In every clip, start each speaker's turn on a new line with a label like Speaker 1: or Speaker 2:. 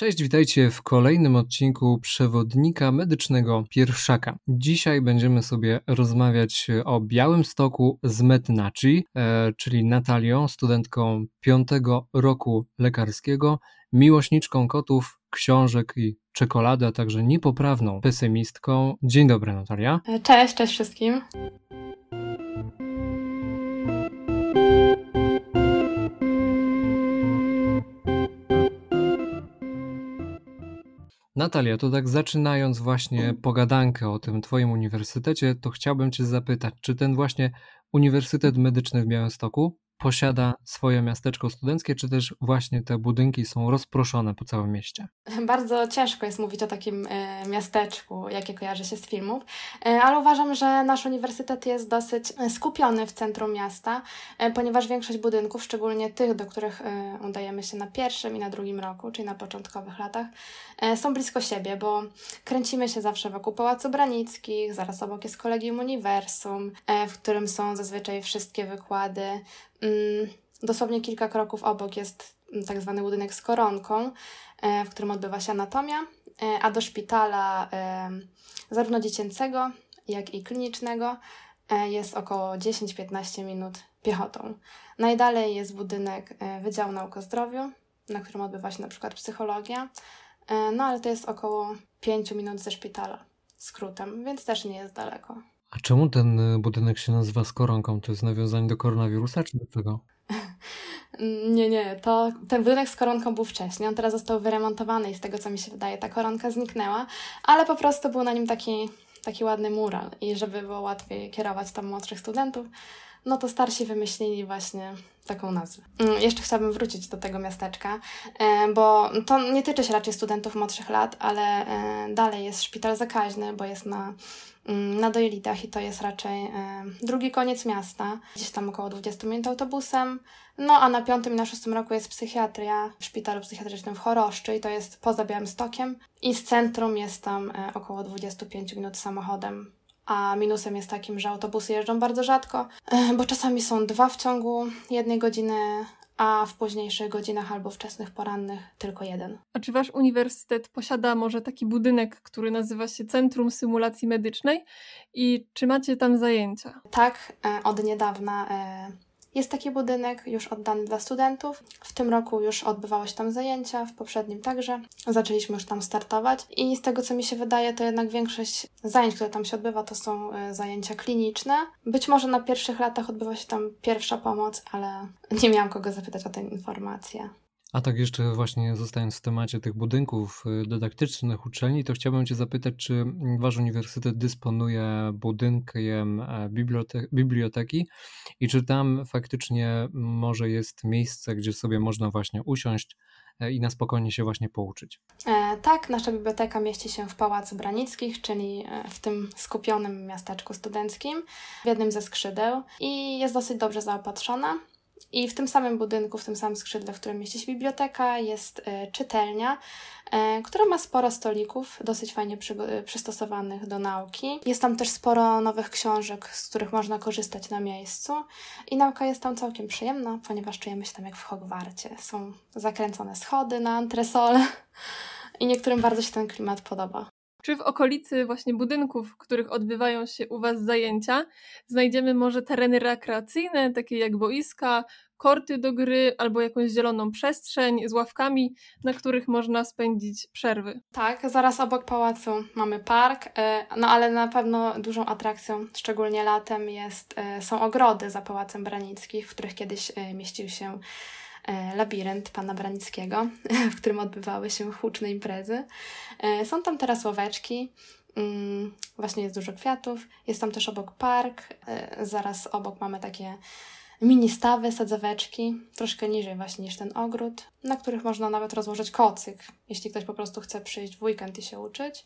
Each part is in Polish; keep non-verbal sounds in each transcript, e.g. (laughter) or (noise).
Speaker 1: Cześć, witajcie w kolejnym odcinku przewodnika medycznego pierwszaka. Dzisiaj będziemy sobie rozmawiać o Białym Stoku z Metnaci, e, czyli Natalią, studentką piątego roku lekarskiego, miłośniczką kotów, książek i czekolady, a także niepoprawną pesymistką. Dzień dobry, Natalia.
Speaker 2: Cześć, cześć wszystkim.
Speaker 1: Natalia, to tak zaczynając właśnie pogadankę o tym Twoim uniwersytecie, to chciałbym Cię zapytać, czy ten właśnie Uniwersytet Medyczny w Białymstoku posiada swoje miasteczko studenckie, czy też właśnie te budynki są rozproszone po całym mieście?
Speaker 2: Bardzo ciężko jest mówić o takim e, miasteczku, jakie kojarzy się z filmów, e, ale uważam, że nasz uniwersytet jest dosyć e, skupiony w centrum miasta, ponieważ większość budynków, szczególnie tych, do których udajemy się na pierwszym i na drugim roku, czyli na początkowych latach, są blisko siebie, bo kręcimy się zawsze wokół Pałacu Branickich, zaraz obok jest Kolegium Uniwersum, w którym są zazwyczaj wszystkie wykłady dosłownie kilka kroków obok jest tak zwany budynek z koronką, e, w którym odbywa się anatomia, e, a do szpitala e, zarówno dziecięcego, jak i klinicznego jest około 10-15 minut piechotą. Najdalej jest budynek Wydziału Nauk o Zdrowiu, na którym odbywa się na przykład psychologia, no ale to jest około 5 minut ze szpitala, skrótem, więc też nie jest daleko.
Speaker 1: A czemu ten y, budynek się nazywa z koronką? To jest nawiązanie do koronawirusa, czy do czego? (laughs)
Speaker 2: Nie, nie, to ten budynek z koronką był wcześniej. On teraz został wyremontowany i z tego co mi się wydaje, ta koronka zniknęła, ale po prostu był na nim taki, taki ładny mural i żeby było łatwiej kierować tam młodszych studentów, no to starsi wymyślili właśnie taką nazwę. Mm, jeszcze chciałabym wrócić do tego miasteczka, e, bo to nie tyczy się raczej studentów młodszych lat, ale e, dalej jest szpital zakaźny, bo jest na Mm, na Dojelitach i to jest raczej e, drugi koniec miasta, gdzieś tam około 20 minut autobusem. No a na piątym i na szóstym roku jest psychiatria w szpitalu psychiatrycznym w Choroszczy i to jest poza Białymstokiem i z centrum jest tam około 25 minut samochodem. A minusem jest takim, że autobusy jeżdżą bardzo rzadko, e, bo czasami są dwa w ciągu jednej godziny a w późniejszych godzinach albo wczesnych porannych tylko jeden.
Speaker 3: A czy wasz uniwersytet posiada może taki budynek, który nazywa się Centrum Symulacji Medycznej i czy macie tam zajęcia?
Speaker 2: Tak, e, od niedawna e, jest taki budynek już oddany dla studentów. W tym roku już odbywały się tam zajęcia, w poprzednim także. Zaczęliśmy już tam startować i z tego co mi się wydaje, to jednak większość zajęć, które tam się odbywa, to są e, zajęcia kliniczne. Być może na pierwszych latach odbywa się tam pierwsza pomoc, ale (laughs) nie miałam kogo zapytać o tę informację.
Speaker 1: A tak jeszcze właśnie zostając w temacie tych budynków y, dydaktycznych uczelni, to chciałbym Cię zapytać, czy Wasz uniwersytet dysponuje budynkiem e, bibliote biblioteki i czy tam faktycznie może jest miejsce, gdzie sobie można właśnie usiąść e, i na spokojnie się właśnie pouczyć.
Speaker 2: E, tak, nasza biblioteka mieści się w Pałacu Branickich, czyli w tym skupionym miasteczku studenckim, w jednym ze skrzydeł i jest dosyć dobrze zaopatrzona. I w tym samym budynku, w tym samym skrzydle, w którym mieści się biblioteka, jest e, czytelnia, e, która ma sporo stolików, dosyć fajnie przy, e, przystosowanych do nauki. Jest tam też sporo nowych książek, z których można korzystać na miejscu. I nauka jest tam całkiem przyjemna, ponieważ czujemy się tam jak w Hogwarcie. Są zakręcone schody na antresole (laughs) i niektórym bardzo się ten klimat podoba.
Speaker 3: Czy w okolicy właśnie budynków, w których odbywają się u Was zajęcia, znajdziemy może tereny rekreacyjne, takie jak boiska, korty do gry albo jakąś zieloną przestrzeń z ławkami, na których można spędzić przerwy?
Speaker 2: Tak, zaraz obok pałacu mamy park, e, no ale na pewno dużą atrakcją, szczególnie latem, jest, e, są ogrody za Pałacem Branickich, w których kiedyś e, mieścił się labirynt pana Branickiego, (laughs) w którym odbywały się huczne imprezy. E, są tam teraz ławeczki, mm, właśnie jest dużo kwiatów, jest tam też obok park, e, zaraz obok mamy takie mini stawy, sadzaweczki, troszkę niżej właśnie niż ten ogród, na których można nawet rozłożyć kocyk, jeśli ktoś po prostu chce przyjść w weekend i się uczyć.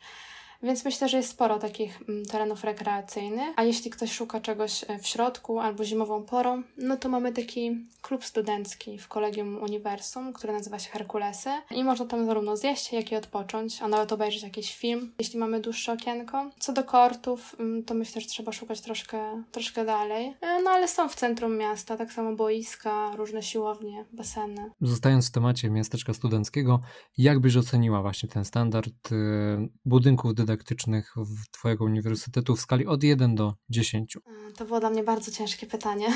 Speaker 2: Więc myślę, że jest sporo takich mm, terenów rekreacyjnych. A jeśli ktoś szuka czegoś e, w środku albo zimową porą, no to mamy taki klub studencki w Kolegium Uniwersum, który nazywa się Herkulesy i można tam zarówno zjeść, jak i odpocząć, a nawet obejrzeć jakiś film, jeśli mamy dłuższe okienko. Co do kortów, mm, to myślę, że trzeba szukać troszkę, troszkę dalej. E, no ale są w centrum miasta, tak samo boiska, różne siłownie, baseny.
Speaker 1: Zostając w temacie miasteczka studenckiego, jak byś oceniła właśnie ten standard y, budynków dydaktycznych w Twojego uniwersytetu w skali od 1 do 10?
Speaker 2: E, to było dla mnie bardzo ciężkie pytanie. (laughs)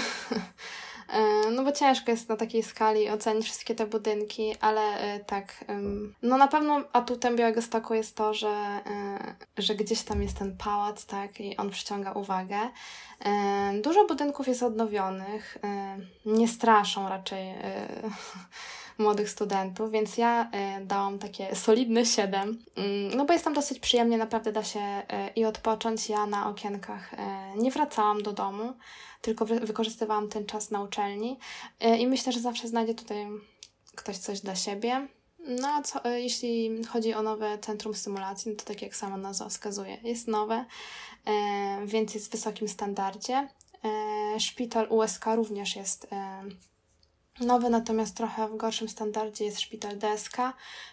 Speaker 2: E, no bo ciężko jest na takiej skali ocenić wszystkie te budynki, ale e, tak, no na pewno atutem Białego Stoku jest to, że, że gdzieś tam jest ten pałac, tak, i on przyciąga uwagę. Dużo budynków jest odnowionych, nie straszą raczej (laughs) młodych studentów, więc ja dałam takie solidne 7. Mm, no bo jest tam dosyć przyjemnie, naprawdę da się i odpocząć. Ja na okienkach nie wracałam do domu tylko wykorzystywałam ten czas na uczelni e, i myślę, że zawsze znajdzie tutaj ktoś coś dla siebie. No a co, e, jeśli chodzi o nowe centrum stymulacji, no to tak jak sama nazwa wskazuje, jest nowe, e, więc jest w wysokim standardzie. Szpital USK również jest nowy, natomiast trochę w gorszym standardzie jest szpital DSK,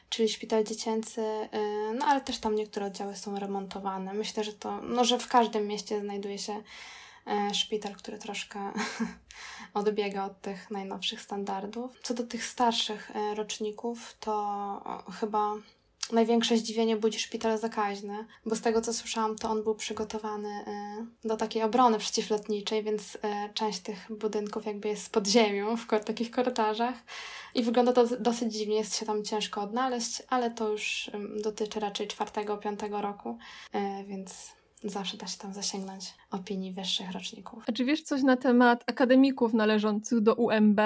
Speaker 2: czyli szpital dziecięcy, no ale też tam niektóre oddziały są remontowane. Myślę, że to, no, że w każdym mieście znajduje się E, szpital, który troszkę (laughs) odbiega od tych najnowszych standardów. Co do tych starszych e, roczników, to chyba największe zdziwienie budzi szpital zakaźny, bo z tego co słyszałam, to on był przygotowany e, do takiej obrony przeciwlotniczej, więc część tych budynków jakby jest pod ziemią, w takich korytarzach. I wygląda to dosyć dziwnie, jest się tam ciężko odnaleźć, ale to już dotyczy raczej czwartego, piątego roku, więc zawsze da się tam zasięgnąć opinii wyższych roczników.
Speaker 3: A czy wiesz coś na temat akademików należących do UMB?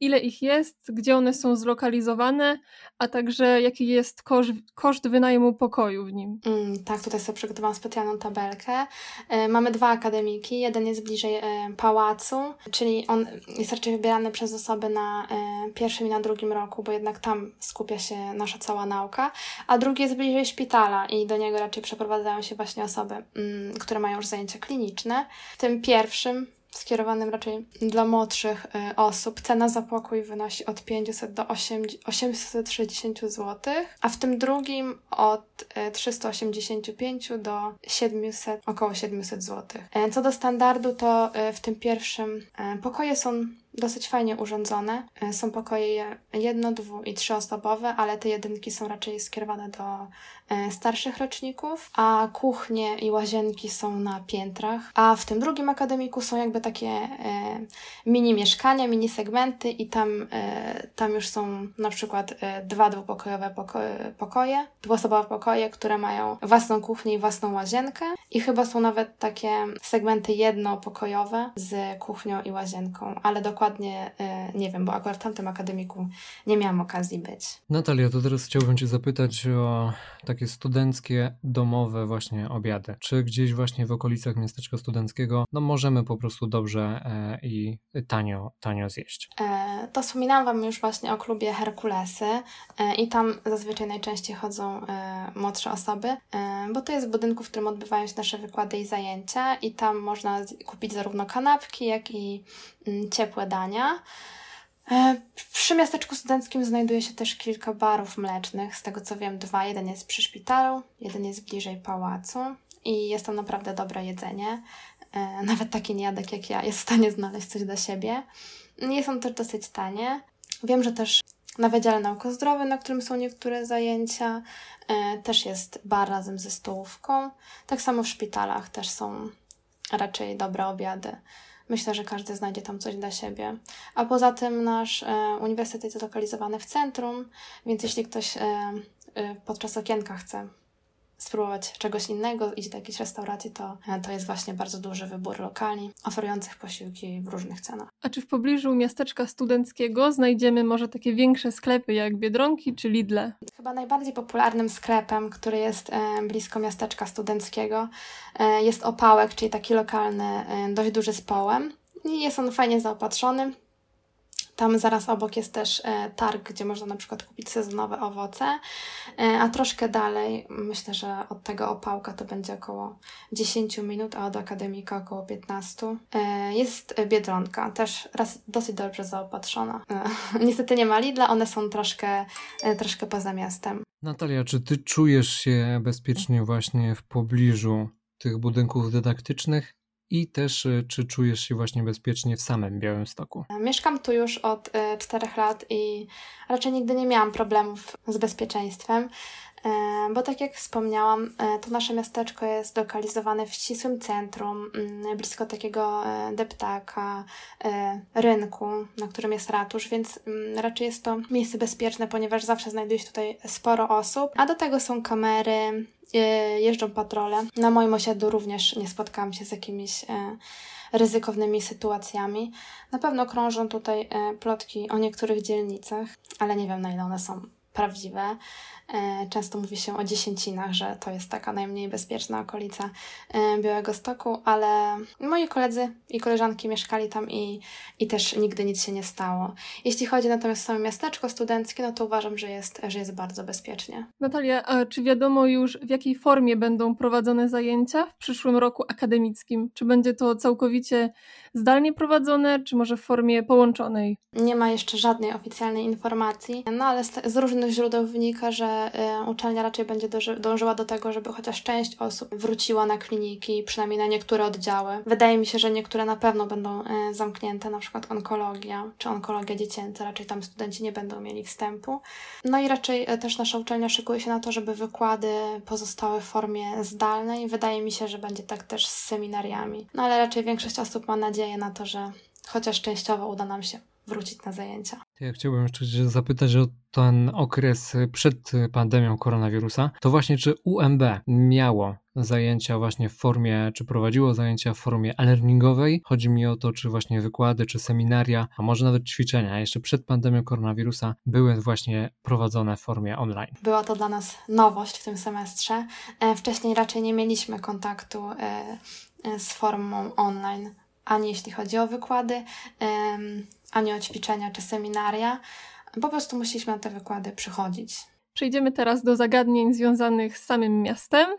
Speaker 3: Ile ich jest, gdzie one są zlokalizowane, a także jaki jest koszt, koszt wynajmu pokoju w nim?
Speaker 2: Mm, tak, tutaj sobie przygotowałam specjalną tabelkę. E, mamy dwa akademiki. Jeden jest bliżej e, pałacu, czyli on jest raczej wybierany przez osoby na e, pierwszym i na drugim roku, bo jednak tam skupia się nasza cała nauka, a drugi jest bliżej szpitala i do niego raczej przeprowadzają się właśnie osoby, mm, które mają już zajęcia kliniczne. W tym pierwszym skierowanym raczej dla młodszych y, osób. Cena za pokój wynosi od 500 do 860 zł, a w tym drugim od 385 y, do 700, około 700 zł. E, co do standardu, to y, w tym pierwszym pokoje są dosyć fajnie urządzone. E, są pokoje jedno, dwu i trzyosobowe, ale te jedynki są raczej skierowane do e, starszych roczników, a kuchnie i łazienki są na piętrach. A w tym drugim akademiku są jakby takie e, mini mieszkania, mini segmenty i tam, tam już są na przykład dwa dwupokojowe pokoje, dwuosobowe pokoje, które mają własną kuchnię i własną łazienkę i chyba są nawet takie segmenty jednopokojowe z kuchnią i łazienką, ale dokładnie dokładnie e, nie wiem, bo akurat w tamtym akademiku nie miałam okazji być.
Speaker 1: Natalia, to teraz chciałbym Cię zapytać o takie studenckie, domowe właśnie obiady. Czy gdzieś właśnie w okolicach miasteczka studenckiego no możemy po prostu dobrze e, i tanio, tanio zjeść?
Speaker 2: E, to wspominałam Wam już właśnie o klubie Herkulesy i tam zazwyczaj najczęściej chodzą młodsze osoby, bo to jest w budynku, w którym odbywają się nasze wykłady i zajęcia i tam można kupić zarówno kanapki, jak i mm, ciepłe dania. E, przy miasteczku studenckim znajduje się też kilka barów mlecznych, z tego co wiem dwa. Jeden jest przy szpitalu, jeden jest bliżej pałacu i jest tam naprawdę dobre jedzenie. E, (laughs) nawet taki niejadek jak ja jest w stanie znaleźć coś dla siebie. Jest on też dosyć tanie. Wiem, że też na Wydziale Naukozdrowy, na którym są niektóre zajęcia, e, też jest bar razem ze stołówką. Tak samo w szpitalach też są raczej dobre obiady. Myślę, że każdy znajdzie tam coś dla siebie. A poza tym nasz e, uniwersytet jest zlokalizowany w centrum, więc jeśli ktoś e, e, podczas okienka chce spróbować czegoś innego, iść do jakiejś restauracji, to, e, to jest właśnie bardzo duży wybór lokali oferujących posiłki w różnych cenach.
Speaker 3: A czy w pobliżu miasteczka studenckiego znajdziemy może takie większe sklepy jak Biedronki czy Lidle?
Speaker 2: Chyba najbardziej popularnym sklepem, który jest e, blisko miasteczka studenckiego, e, jest Opałek, czyli taki lokalny, dość duży z połem. Jest on fajnie zaopatrzony. Tam zaraz obok jest też e, targ, gdzie można na przykład kupić sezonowe owoce, e, a troszkę dalej, myślę, że od tego opałka to będzie około 10 minut, a od akademika około 15. E, jest biedronka, też raz dosyć dobrze zaopatrzona. (laughs) Niestety nie ma Lidla, one są troszkę, troszkę poza miastem.
Speaker 1: Natalia, czy ty czujesz się bezpiecznie właśnie w pobliżu tych budynków dydaktycznych i też e, czy czujesz się właśnie bezpiecznie w samym Białymstoku?
Speaker 2: Mieszkam tu już od y, 4 lat i raczej nigdy nie miałam problemów z bezpieczeństwem. E, bo tak jak wspomniałam, e, to nasze miasteczko jest lokalizowane w ścisłym centrum, mm, blisko takiego e, deptaka, rynku, na którym jest ratusz, więc mm, raczej jest to miejsce bezpieczne, ponieważ zawsze znajduje się tutaj sporo osób, a do tego są kamery, jeżdżą patrole. Na moim osiedlu również nie spotkałam się z jakimiś ryzykownymi sytuacjami. Na pewno krążą tutaj plotki o niektórych dzielnicach, ale nie wiem na ile one są prawdziwe. E, często mówi się o dziesięcinach, że to jest taka najmniej bezpieczna okolica e, Białego Stoku, ale moi koledzy i koleżanki mieszkali tam i, i też nigdy nic się nie stało. Jeśli chodzi natomiast o samo miasteczko studenckie, no to uważam, że jest, że jest bardzo bezpiecznie.
Speaker 3: Natalia, a czy wiadomo już w jakiej formie będą prowadzone zajęcia w przyszłym roku akademickim? Czy będzie to całkowicie zdalnie prowadzone, czy może w formie połączonej?
Speaker 2: Nie ma jeszcze żadnej oficjalnej informacji, no ale z, z różnych źródeł wynika, że Y, uczelnia raczej będzie dążyła do tego, żeby chociaż część osób wróciła na kliniki, przynajmniej na niektóre oddziały. Wydaje mi się, że niektóre na pewno będą y, zamknięte, na przykład onkologia czy onkologia dziecięca, raczej tam studenci nie będą mieli wstępu. No i raczej y, też nasza uczelnia szykuje się na to, żeby wykłady pozostały w formie zdalnej. Wydaje mi się, że będzie tak też z seminariami. No ale raczej większość osób ma nadzieję na to, że chociaż częściowo uda nam się wrócić na zajęcia.
Speaker 1: Ja chciałbym jeszcze zapytać o ten okres przed pandemią koronawirusa. To właśnie czy UMB miało zajęcia właśnie w formie, czy prowadziło zajęcia w formie e-learningowej? Chodzi mi o to, czy właśnie wykłady, czy seminaria, a może nawet ćwiczenia jeszcze przed pandemią koronawirusa były właśnie prowadzone w formie online.
Speaker 2: Była to dla nas nowość w tym semestrze. E, wcześniej raczej nie mieliśmy kontaktu e, e, z formą online ani jeśli chodzi o wykłady, ani o ćwiczenia czy seminaria. Po prostu musieliśmy na te wykłady przychodzić.
Speaker 3: Przejdziemy teraz do zagadnień związanych z samym miastem.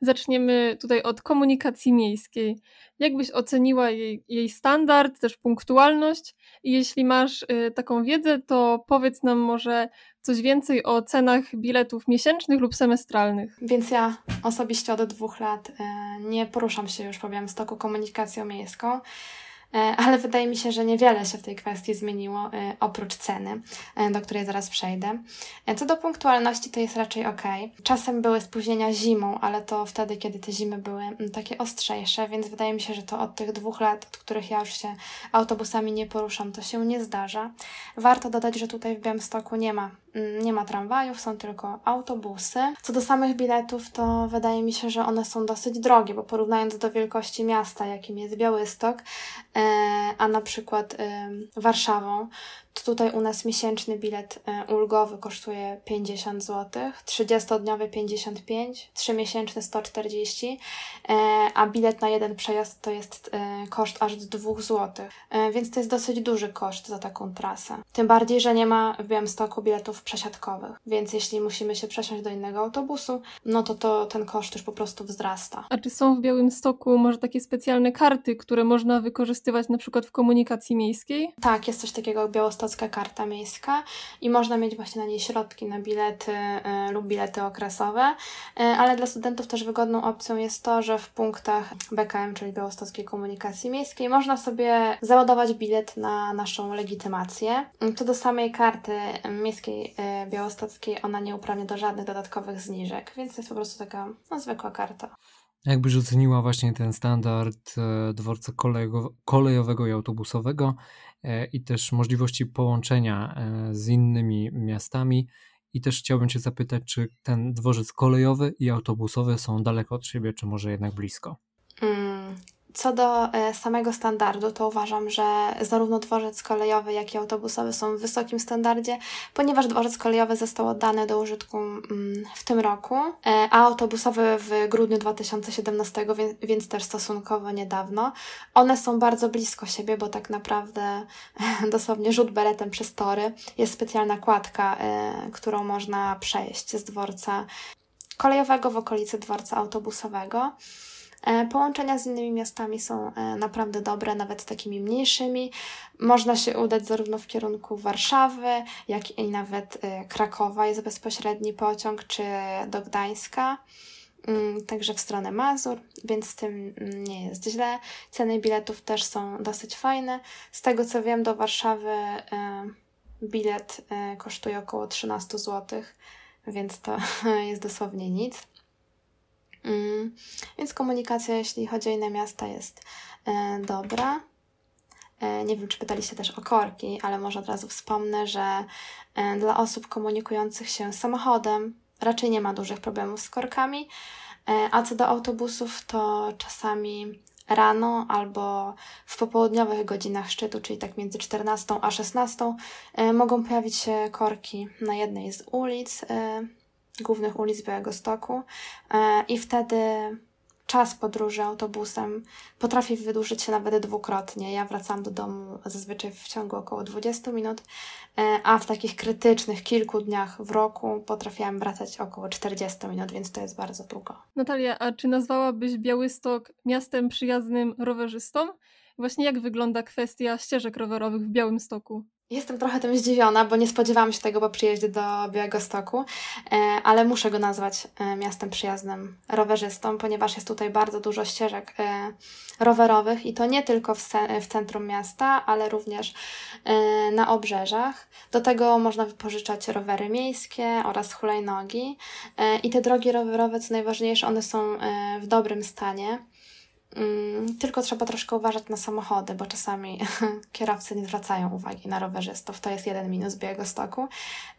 Speaker 3: Zaczniemy tutaj od komunikacji miejskiej. Jak byś oceniła jej, jej standard, też punktualność? I jeśli masz y, taką wiedzę, to powiedz nam może coś więcej o cenach biletów miesięcznych lub semestralnych.
Speaker 2: Więc ja osobiście od dwóch lat y, nie poruszam się już po Białymstoku komunikacją miejską. E, ale wydaje mi się, że niewiele się w tej kwestii zmieniło, e, oprócz ceny, e, do której zaraz przejdę. Co do punktualności, to jest raczej ok. Czasem były spóźnienia zimą, ale to wtedy, kiedy te zimy były takie ostrzejsze, więc wydaje mi się, że to od tych dwóch lat, od których ja już się autobusami nie poruszam, to się nie zdarza. Warto dodać, że tutaj w Białymstoku nie ma nie ma tramwajów, są tylko autobusy. Co do samych biletów, to wydaje mi się, że one są dosyć drogie, bo porównując do wielkości miasta, jakim jest Białystok, e, a na przykład Warszawą, tutaj u nas miesięczny bilet e, ulgowy kosztuje 50 zł, 30-dniowy 55, 3-miesięczny 140, e, a bilet na jeden przejazd to jest e, koszt aż 2 zł, więc to jest dosyć duży koszt za taką trasę. Tym bardziej, że nie ma w Białymstoku biletów przesiadkowych, więc jeśli musimy się przesiąść do innego autobusu, no to, to ten koszt już po prostu wzrasta.
Speaker 3: A czy są w Białymstoku może takie specjalne karty, które można wykorzystywać na przykład w komunikacji miejskiej?
Speaker 2: Tak, jest coś takiego jak Białostok białostocka karta miejska i można mieć właśnie na niej środki na bilety y, lub bilety okresowe, y, ale dla studentów też wygodną opcją jest to, że w punktach BKM, czyli Białostockiej Komunikacji Miejskiej, można sobie załadować bilet na naszą legitymację. Co do samej karty miejskiej y, białostockiej, ona nie uprawnia do żadnych dodatkowych zniżek, więc jest po prostu taka no, zwykła karta.
Speaker 1: Jakbyś oceniła właśnie ten standard dworca kolejowego i autobusowego E, i też możliwości połączenia e, z innymi miastami. I też chciałbym Cię zapytać, czy ten dworzec kolejowy i autobusowy są daleko od siebie, czy może jednak blisko?
Speaker 2: Co do e, samego standardu, to uważam, że zarówno dworzec kolejowy, jak i autobusowy są w wysokim standardzie, ponieważ dworzec kolejowy został oddany do użytku mm, w tym roku, e, a autobusowy w grudniu 2017, więc też stosunkowo niedawno. One są bardzo blisko siebie, bo tak naprawdę (laughs) dosłownie rzut beretem przez tory jest specjalna kładka, którą można przejść z dworca kolejowego w okolicy dworca autobusowego. E, połączenia z innymi miastami są e, naprawdę dobre, nawet takimi mniejszymi. Można się udać zarówno w kierunku Warszawy, jak i nawet e, Krakowa jest bezpośredni pociąg, czy do Gdańska, mm, także w stronę Mazur, więc z tym nie jest źle. Ceny biletów też są dosyć fajne. Z tego co wiem, do Warszawy bilet kosztuje około 13 zł, więc to (laughs) jest dosłownie nic. Mm, więc komunikacja, jeśli chodzi o inne miasta, jest e, dobra. E, nie wiem, czy pytaliście też o korki, ale może od razu wspomnę, że e, dla osób komunikujących się samochodem raczej nie ma dużych problemów z korkami. A co do autobusów, to czasami rano albo w popołudniowych godzinach szczytu, czyli tak między 14 a 16, mogą pojawić się korki na jednej z ulic głównych ulic Białegostoku e, i wtedy czas podróży autobusem potrafi wydłużyć się nawet dwukrotnie. Ja wracam do domu zazwyczaj w ciągu około 20 minut, e, a w takich krytycznych kilku dniach w roku potrafiłam wracać około 40 minut, więc to jest bardzo długo.
Speaker 3: Natalia, a czy nazwałabyś Białystok miastem przyjaznym rowerzystom? Właśnie jak wygląda kwestia ścieżek rowerowych w Białymstoku?
Speaker 2: Jestem trochę tym zdziwiona, bo nie spodziewałam się tego po przyjeździe do Białego Stoku, e, ale muszę go nazwać e, miastem przyjaznym rowerzystom, ponieważ jest tutaj bardzo dużo ścieżek e, rowerowych i to nie tylko w, w centrum miasta, ale również na obrzeżach. Do tego można wypożyczać rowery miejskie oraz hulajnogi i te drogi rowerowe, co najważniejsze, one są w dobrym stanie. Mm, tylko trzeba troszkę uważać na samochody, bo czasami (laughs) kierowcy nie zwracają uwagi na rowerzystów. To jest jeden minus Białego Stoku,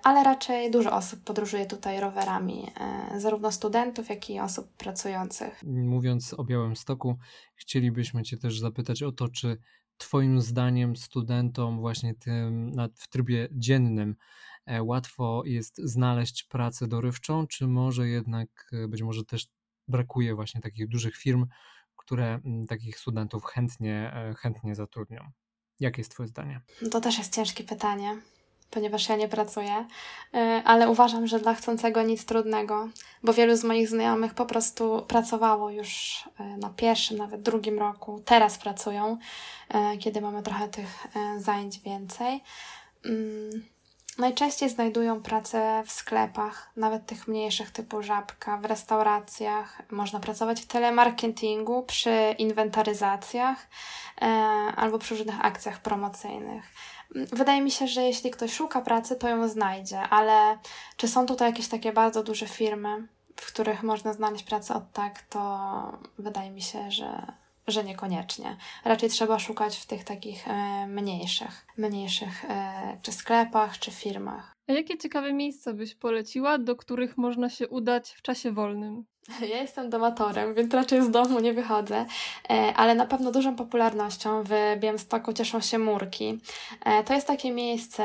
Speaker 2: ale raczej dużo osób podróżuje tutaj rowerami, e, zarówno studentów, jak i osób pracujących.
Speaker 1: Mówiąc o Białym Stoku, chcielibyśmy Cię też zapytać o to, czy Twoim zdaniem studentom właśnie tym w trybie dziennym e, łatwo jest znaleźć pracę dorywczą, czy może jednak e, być może też brakuje właśnie takich dużych firm, które mm, takich studentów chętnie, e, chętnie zatrudnią. Jakie jest Twoje zdanie?
Speaker 2: To też jest ciężkie pytanie, ponieważ ja nie pracuję, e, ale uważam, że dla chcącego nic trudnego, bo wielu z moich znajomych po prostu pracowało już e, na pierwszym, nawet drugim roku. Teraz pracują, kiedy mamy trochę tych zajęć więcej. Najczęściej znajdują pracę w sklepach, nawet tych mniejszych typu żabka, w restauracjach. Można pracować w telemarketingu, przy inwentaryzacjach e, albo przy różnych akcjach promocyjnych. Wydaje mi się, że jeśli ktoś szuka pracy, to ją znajdzie, ale czy są tutaj jakieś takie bardzo duże firmy, w których można znaleźć pracę od tak, to wydaje mi się, że że niekoniecznie. Raczej trzeba szukać w tych takich e, mniejszych, mniejszych e, czy sklepach, czy firmach.
Speaker 3: A jakie ciekawe miejsca byś poleciła, do których można się udać w czasie wolnym? (laughs)
Speaker 2: Ja jestem domatorem, więc raczej z domu nie wychodzę, e, ale na pewno dużą popularnością w Białymstoku cieszą się Murki. E, to jest takie miejsce,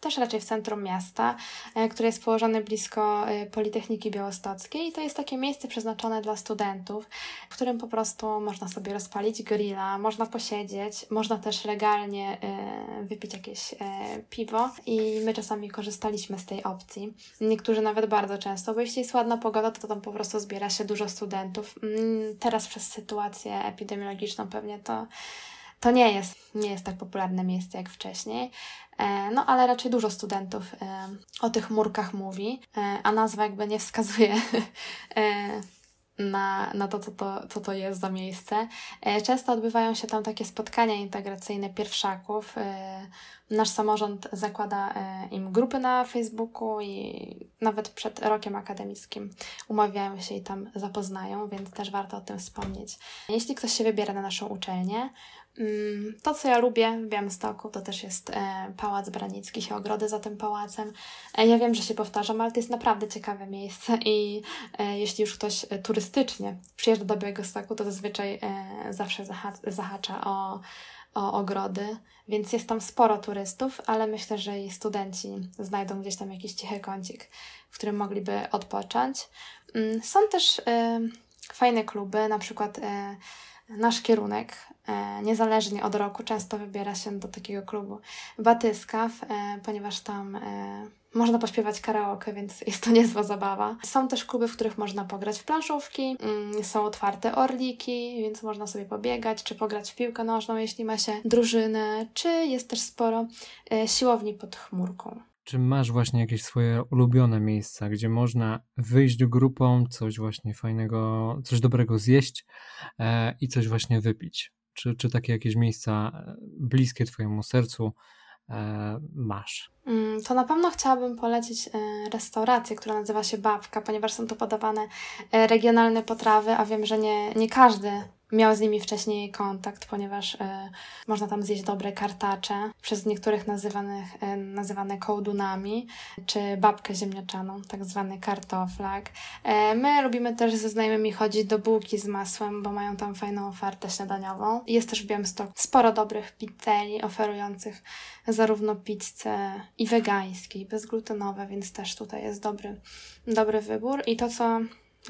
Speaker 2: też raczej w centrum miasta, e, które jest położone blisko Politechniki Białostockiej i to jest takie miejsce przeznaczone dla studentów, w którym po prostu można sobie rozpalić grilla, można posiedzieć, można też legalnie wypić jakieś piwo i my czasami korzystaliśmy z tej opcji. Niektórzy nawet bardzo często, bo jeśli jest ładna pogoda, to tam po prostu zbiera się dużo studentów. Mm, teraz przez sytuację epidemiologiczną pewnie to, to nie, jest, nie jest tak popularne miejsce jak wcześniej. E, no, ale raczej dużo studentów e, o tych murkach mówi, e, a nazwa jakby nie wskazuje (laughs) na, na to, co to, co to jest za miejsce. Często odbywają się tam takie spotkania integracyjne pierwszaków. Nasz samorząd zakłada im grupy na Facebooku i nawet przed rokiem akademickim umawiają się i tam zapoznają, więc też warto o tym wspomnieć. Jeśli ktoś się wybiera na naszą uczelnię, to, co ja lubię w Białymstoku, to też jest e, Pałac Branicki, i ogrody za tym pałacem. E, ja wiem, że się powtarzam, ale to jest naprawdę ciekawe miejsce i e, jeśli już ktoś turystycznie przyjeżdża do Białegostoku, to zazwyczaj zawsze zahacza o, o ogrody, więc jest tam sporo turystów, ale myślę, że i studenci znajdą gdzieś tam jakiś cichy kącik, w którym mogliby odpocząć. Mm, są też fajne kluby, na przykład nasz kierunek, e, niezależnie od roku, często wybiera się do takiego klubu Batyskaw, e, ponieważ tam e, można pośpiewać karaoke, więc jest to (laughs) niezła zabawa. Są też kluby, w których można pograć w planszówki, mm, są otwarte orliki, więc można sobie pobiegać, czy pograć w piłkę nożną, jeśli ma się drużynę, czy jest też sporo siłowni pod chmurką.
Speaker 1: Czy masz właśnie jakieś swoje ulubione miejsca, gdzie można wyjść grupą, coś właśnie fajnego, coś dobrego zjeść e, i coś właśnie wypić? Czy, czy takie jakieś miejsca e, bliskie Twojemu sercu e, masz?
Speaker 2: Mm, to na pewno chciałabym polecić e, restaurację, która nazywa się Babka, ponieważ są tu podawane e, regionalne potrawy, a wiem, że nie, nie każdy miał z nimi wcześniej kontakt, ponieważ e, można tam zjeść dobre kartacze, przez niektórych nazywanych, e, nazywane kołdunami, czy babkę ziemniaczaną, tak zwany kartoflak. E, my lubimy też ze znajomymi chodzić do bułki z masłem, bo mają tam fajną ofertę śniadaniową. Jest też w Białymstoku sporo dobrych pizzerii oferujących zarówno pizzę i wegańskie, i bezglutenowe, więc też tutaj jest dobry, dobry wybór. I to, co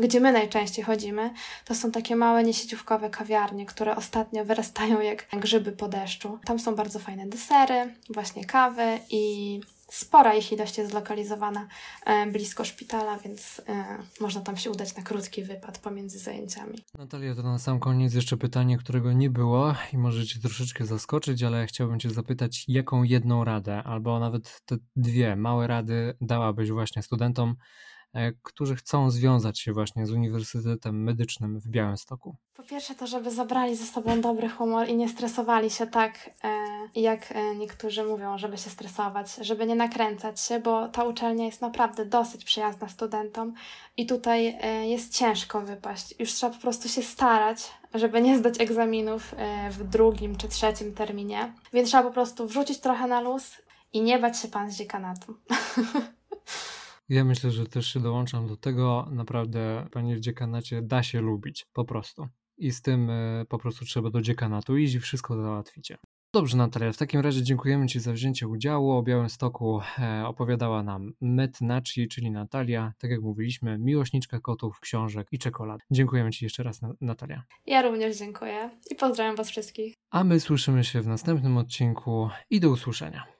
Speaker 2: gdzie my najczęściej chodzimy, to są takie małe niesieciówkowe kawiarnie, które ostatnio wyrastają jak grzyby po deszczu. Tam są bardzo fajne desery, właśnie kawy i spora ich ilość jest zlokalizowana e, blisko szpitala, więc e, można tam się udać na krótki wypad pomiędzy zajęciami.
Speaker 1: Natalia, to na sam koniec jeszcze pytanie, którego nie było i może Cię troszeczkę zaskoczyć, ale chciałbym Cię zapytać, jaką jedną radę, albo nawet te dwie małe rady dałabyś właśnie studentom, którzy chcą związać się właśnie z Uniwersytetem Medycznym w Białymstoku?
Speaker 2: Po pierwsze to, żeby zabrali ze sobą dobry humor i nie stresowali się tak, e, jak e, niektórzy mówią, żeby się stresować, żeby nie nakręcać się, bo ta uczelnia jest naprawdę dosyć przyjazna studentom i tutaj jest ciężko wypaść. Już trzeba po prostu się starać, żeby nie zdać egzaminów w drugim czy trzecim terminie, więc trzeba po prostu wrzucić trochę na luz i nie bać się pan z dziekanatu. (laughs)
Speaker 1: Ja myślę, że też się dołączam do tego. Naprawdę, panie w dziekanacie, da się lubić, po prostu. I z tym e, po prostu trzeba do dziekanatu iść i wszystko załatwicie. Dobrze, Natalia, w takim razie dziękujemy Ci za wzięcie udziału. O Białymstoku e, opowiadała nam Met Naci, czyli Natalia, tak jak mówiliśmy, miłośniczka kotów, książek i czekolad. Dziękujemy Ci jeszcze raz, Natalia.
Speaker 2: Ja również dziękuję i pozdrawiam Was wszystkich.
Speaker 1: A my słyszymy się w następnym odcinku i do usłyszenia.